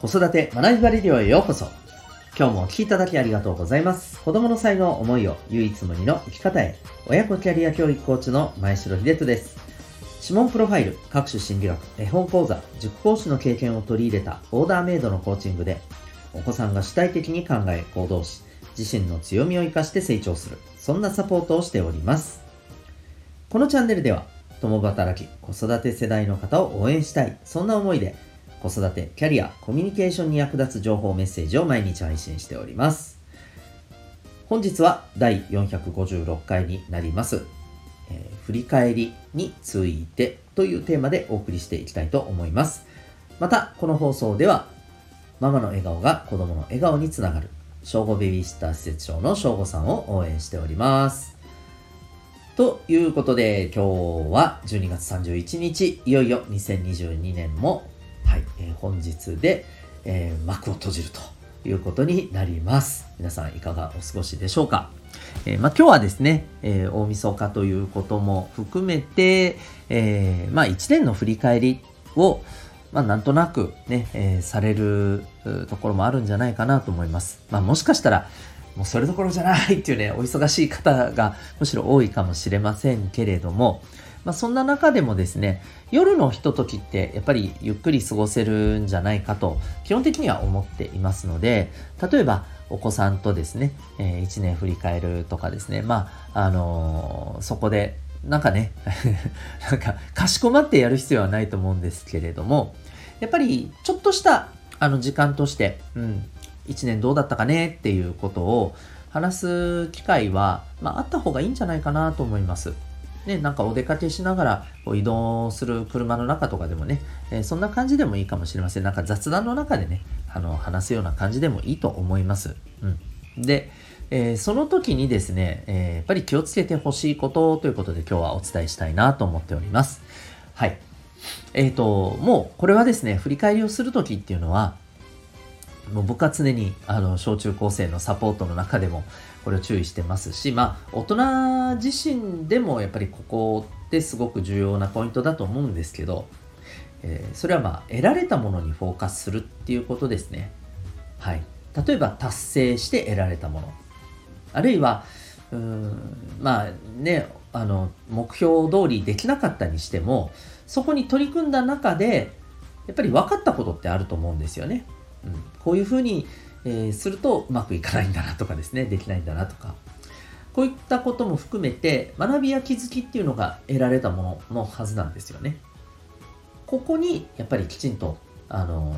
子育て学びバレディオへようこそ。今日もお聴きいただきありがとうございます。子供の才能、思いを唯一無二の生き方へ。親子キャリア教育コーチの前城秀人です。指紋プロファイル、各種心理学、絵本講座、塾講師の経験を取り入れたオーダーメイドのコーチングで、お子さんが主体的に考え、行動し、自身の強みを生かして成長する、そんなサポートをしております。このチャンネルでは、共働き、子育て世代の方を応援したい、そんな思いで、子育て、キャリア、コミュニケーションに役立つ情報メッセージを毎日配信しております。本日は第456回になります。えー振り返りについてというテーマでお送りしていきたいと思います。また、この放送では、ママの笑顔が子供の笑顔につながる、正午ベビーシッター施設長の正午さんを応援しております。ということで、今日は12月31日、いよいよ2022年も、はい、えー本日で、えー幕を閉じるということになります。皆さんいかがお過ごしでしょうか？えーまあ、今日はですね、えー大晦日ということも含めて、えーまあ、1年の振り返りを、まあ、なんとなくね、えされるところもあるんじゃないかなと思います。まあ、もしかしたら、もうそれどころじゃないっていうね、お忙しい方がむしろ多いかもしれませんけれども、まあ、そんな中でもですね、夜のひとときってやっぱりゆっくり過ごせるんじゃないかと基本的には思っていますので、例えばお子さんとですね、え1年振り返るとかですね、まあ、あのーそこでなんかね、なんかかしこまってやる必要はないと思うんですけれども、やっぱりちょっとしたあの時間として、うん、1年どうだったかねっていうことを話す機会は、まあ、あった方がいいんじゃないかなと思います。ね、なんかお出かけしながらこう移動する車の中とかでもね、えーそんな感じでもいいかもしれません。なんか雑談の中でね、あの話すような感じでもいいと思います。うん、で、えーその時にですね、えーやっぱり気をつけてほしいことということで今日はお伝えしたいなと思っております。はい。えっ、と、もうこれはですね、振り返りをする時っていうのは、もう僕は常にあの小中高生のサポートの中でもこれを注意してますし、まあ、大人自身でもやっぱりここってすごく重要なポイントだと思うんですけど、えーそれはまあ得られたものにフォーカスするっていうことですね。はい。例えば達成して得られたもの。あるいは、うん、まあね、あの、目標通りできなかったにしても、そこに取り組んだ中で、やっぱり分かったことってあると思うんですよね。うん、こういうふうに、えーするとうまくいかないんだなとかですね、できないんだなとか。こういったことも含めて、学びや気づきっていうのが得られたもののはずなんですよね。ここにやっぱりきちんと、あの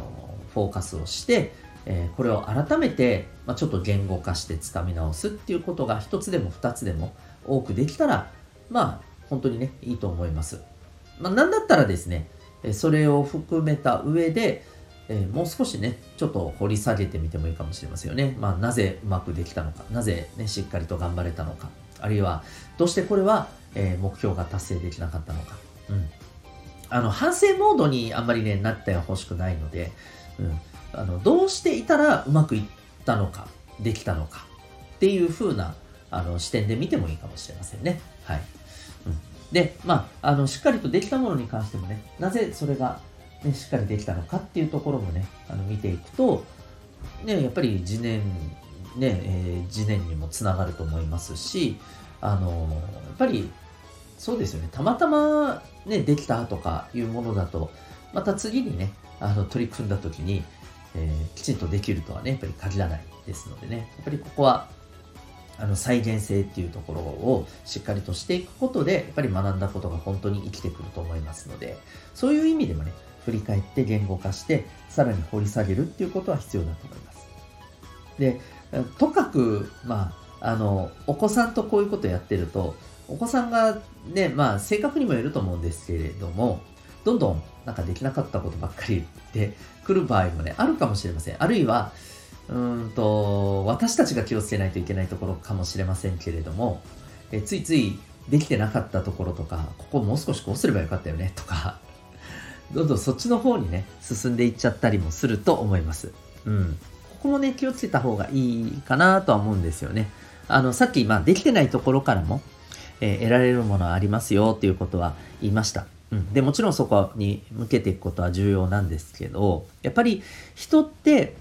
フォーカスをして、えーこれを改めて、まあ、ちょっと言語化してつかみ直すっていうことが一つでも二つでも多くできたら、まあ、本当にね、いいと思います。まあ、なんだったらですね、それを含めた上で、えーもう少しね、ちょっと掘り下げてみてもいいかもしれませんよね。まあ、なぜうまくできたのか、なぜね、しっかりと頑張れたのか、あるいは、どうしてこれは、えー目標が達成できなかったのか。うん。あの、反省モードにあんまりね、なってほしくないので、うん。あの、どうしていたらうまくいったのか、できたのか、っていう風な、あの、視点で見てもいいかもしれませんね。はい。うん。で、まあ、あの、しっかりとできたものに関してもね、なぜそれが、ね、しっかりできたのかっていうところもね、あの、見ていくと、ね、やっぱり次年、ね、えー次年にもつながると思いますし、あの、やっぱり、そうですよね、たまたま、ね、できたとかいうものだと、また次にね、あの、取り組んだ時に、えーきちんとできるとはね、やっぱり限らないですのでね、やっぱりここは、あの再現性っていうところをしっかりとしていくことで、やっぱり学んだことが本当に生きてくると思いますので、そういう意味でもね、振り返って言語化して、さらに掘り下げるっていうことは必要だと思います。で、とかく、まあ、あの、お子さんとこういうことやってると、お子さんがね、まあ、性格にもよると思うんですけれども、どんどんなんかできなかったことばっかり言ってくる場合もね、あるかもしれません。あるいは、うんと、私たちが気をつけないといけないところかもしれませんけれども、えついついできてなかったところとか、ここもう少しこうすればよかったよねとか、どんどんそっちの方にね、進んでいっちゃったりもすると思います。うん。ここもね、気をつけた方がいいかなとは思うんですよね。あの、さっき、まあ、できてないところからも、えー得られるものはありますよっていうことは言いました。うん、でもちろんそこに向けていくことは重要なんですけどやっぱり人って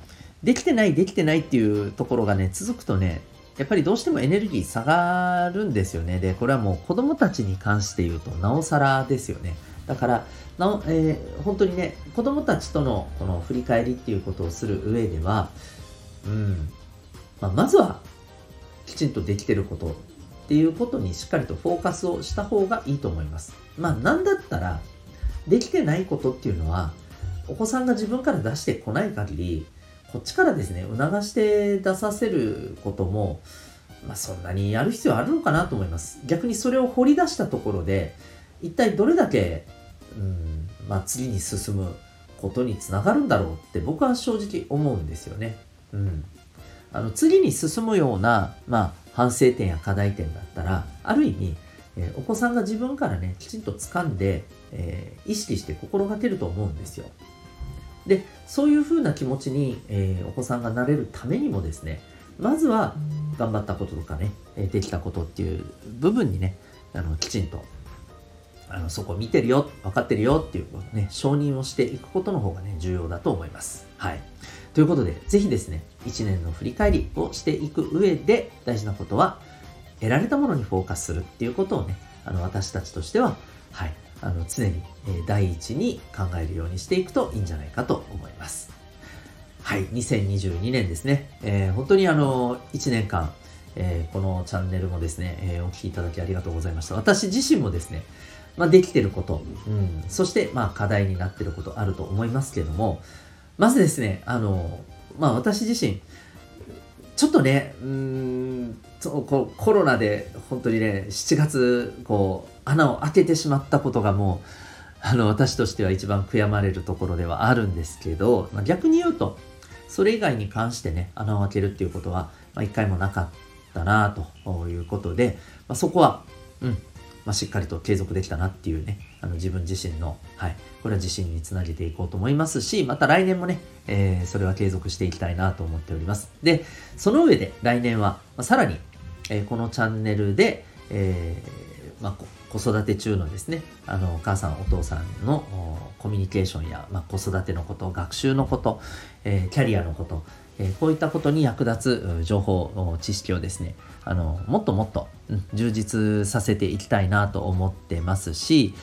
できてないできてないっていうところがね続くとねやっぱりどうしてもエネルギー下がるんですよねでこれはもう子供たちに関して言うとなおさらですよねだからなえー、本当にね子供たちとのこの振り返りっていうことをする上では、うんまあ、まずはきちんとできてることっていうことにしっかりとフォーカスをした方がいいと思います。まあなんだったらできてないことっていうのはお子さんが自分から出してこない限りこっちからですね促して出させることもまあそんなにやる必要あるのかなと思います。逆にそれを掘り出したところで一体どれだけ、うんまあ、次に進むことにつながるんだろうって僕は正直思うんですよね。うん、あの次に進むような、まあ、反省点や課題点だったらある意味、えー、お子さんが自分からねきちんと掴んで、えー、意識して心がけると思うんですよ。でそういうふうな気持ちに、えー、お子さんがなれるためにもですねまずは頑張ったこととかねえできたことっていう部分にねあのきちんとあのそこ見てるよ分かってるよっていうことね承認をしていくことの方がね重要だと思います。はいということで、ぜひですね、1年の振り返りをしていく上で大事なことは、得られたものにフォーカスするっていうことをね、あの私たちとしては、はい、あの常に、え第一に考えるようにしていくといいんじゃないかと思います。はい、2022年ですね、えー、本当にあの、1年間、えー、このチャンネルもですね、えー、お聴きいただきありがとうございました。私自身もですね、まあ、できてること、うん、そして、まあ、課題になってることあると思いますけども、まずですね、あの、まあ私自身、ちょっとね、うん、こコロナで本当にね、7月、こう、穴を開けてしまったことがもう、あの、私としては一番悔やまれるところではあるんですけど、まあ、逆に言うと、それ以外に関してね、穴を開けるっていうことは、まあ、一回もなかったたなということで、まあ、そこは、うん、まあ、しっかりと継続できたなっていうね、あの自分自身の、はい、これは自信につなげていこうと思いますし、また来年もね、えー、それは継続していきたいなと思っております。で、その上で来年は、まあ、さらに、えー、このチャンネルで、えー、まあ、子育て中のですね、あの、お母さん、お父さんのコミュニケーションや、まあ、子育てのこと、学習のこと、えー、キャリアのこと、え、こういったことに役立つ情報、知識をですね、あの、もっともっと、充実させていきたいなと思ってますし、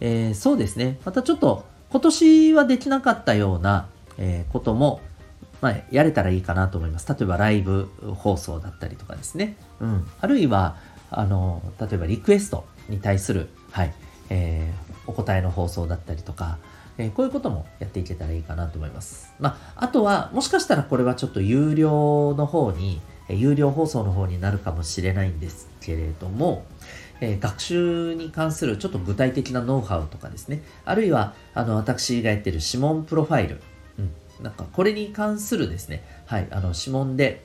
えー、そうですね、またちょっと今年はできなかったような、え、ことも、まあ、やれたらいいかなと思います。例えばライブ放送だったりとかですね。うん。あるいは、あの、例えばリクエストに対する、はい、えー、お答えの放送だったりとか、え、こういうこともやっていけたらいいかなと思います。まあ、あとは、もしかしたらこれはちょっと有料の方に、え有料放送の方になるかもしれないんですけれども、え、学習に関するちょっと具体的なノウハウとかですね、あるいは、あの、私がやってる指紋プロファイル、うん、なんかこれに関するですね、はい、あの、指紋で、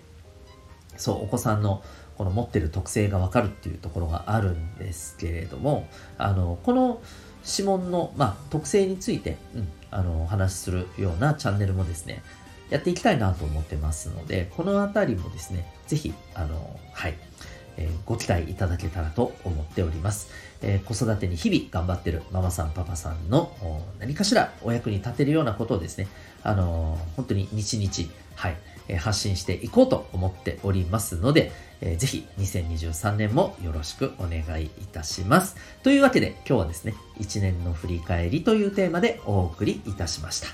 そう、お子さんのこの持ってる特性がわかるっていうところがあるんですけれども、あの、この指紋の、まあ、特性について、うん、あの、お話しするようなチャンネルもですね、やっていきたいなと思ってますので、このあたりもですね、ぜひ、あの、はい、えー、ご期待いただけたらと思っております。えー、子育てに日々頑張ってるママさん、パパさんの何かしらお役に立てるようなことをですね、あのー、本当に日々、はい、え発信していこうと思っておりますので、えー、ぜひ2023年もよろしくお願いいたします。というわけで今日はですね、1年の振り返りというテーマでお送りいたしました。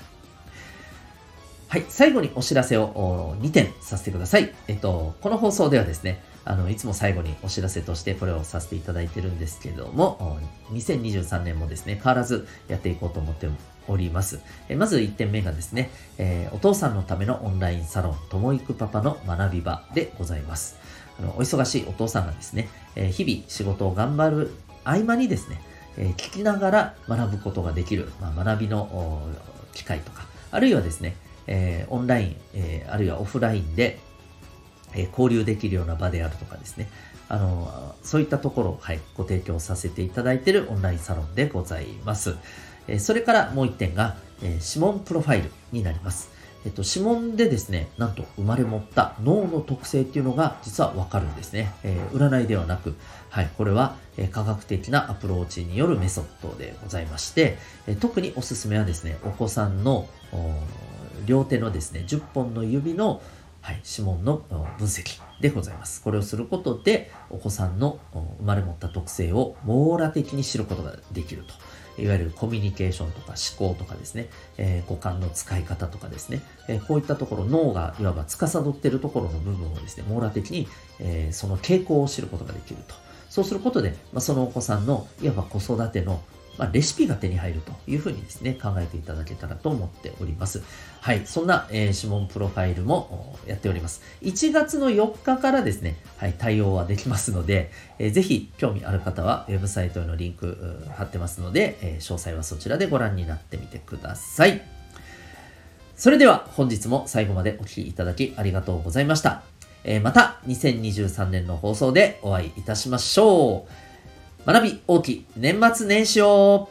はい、最後にお知らせを2点させてください。えっと、この放送ではですね、あの、いつも最後にお知らせとしてこれをさせていただいてるんですけども、2023年もですね、変わらずやっていこうと思っております。えまず1点目がですね、えー、お父さんのためのオンラインサロン、ともいくパパの学び場でございます。あのお忙しいお父さんがですね、えー、日々仕事を頑張る合間にですね、えー、聞きながら学ぶことができる、まあ、学びの機会とか、あるいはですね、えオンライン、えあるいはオフラインでえ交流できるような場であるとかですね、あの、そういったところを、はい、ご提供させていただいているオンラインサロンでございます。えそれからもう一点が、え指紋プロファイルになります。えっと、指紋でですね、なんと生まれ持った脳の特性っていうのが実はわかるんですね。えー、占いではなく、はい、これは、えー、科学的なアプローチによるメソッドでございまして、えー、特におすすめはですね、お子さんの両手のですね、10本の指のはい、指紋の分析でございます。これをすることで、お子さんの生まれ持った特性を網羅的に知ることができると。いわゆるコミュニケーションとか思考とかですね、えー、五感の使い方とかですね、えー、こういったところ、脳がいわば司っているところの部分をですね、網羅的に、えー、その傾向を知ることができると。そうすることで、まあ、そのお子さんのいわば子育てのまあ、レシピが手に入るというふうにですね、考えていただけたらと思っております。はい、そんな、えー、指紋プロファイルもやっております。1月の4日からですね、はい、対応はできますので、えー、ぜひ興味ある方はウェブサイトへのリンク貼ってますので、えー、詳細はそちらでご覧になってみてください。それでは本日も最後までお聴きいただきありがとうございました。えー、また2023年の放送でお会いいたしましょう。学び大きい年末年始を。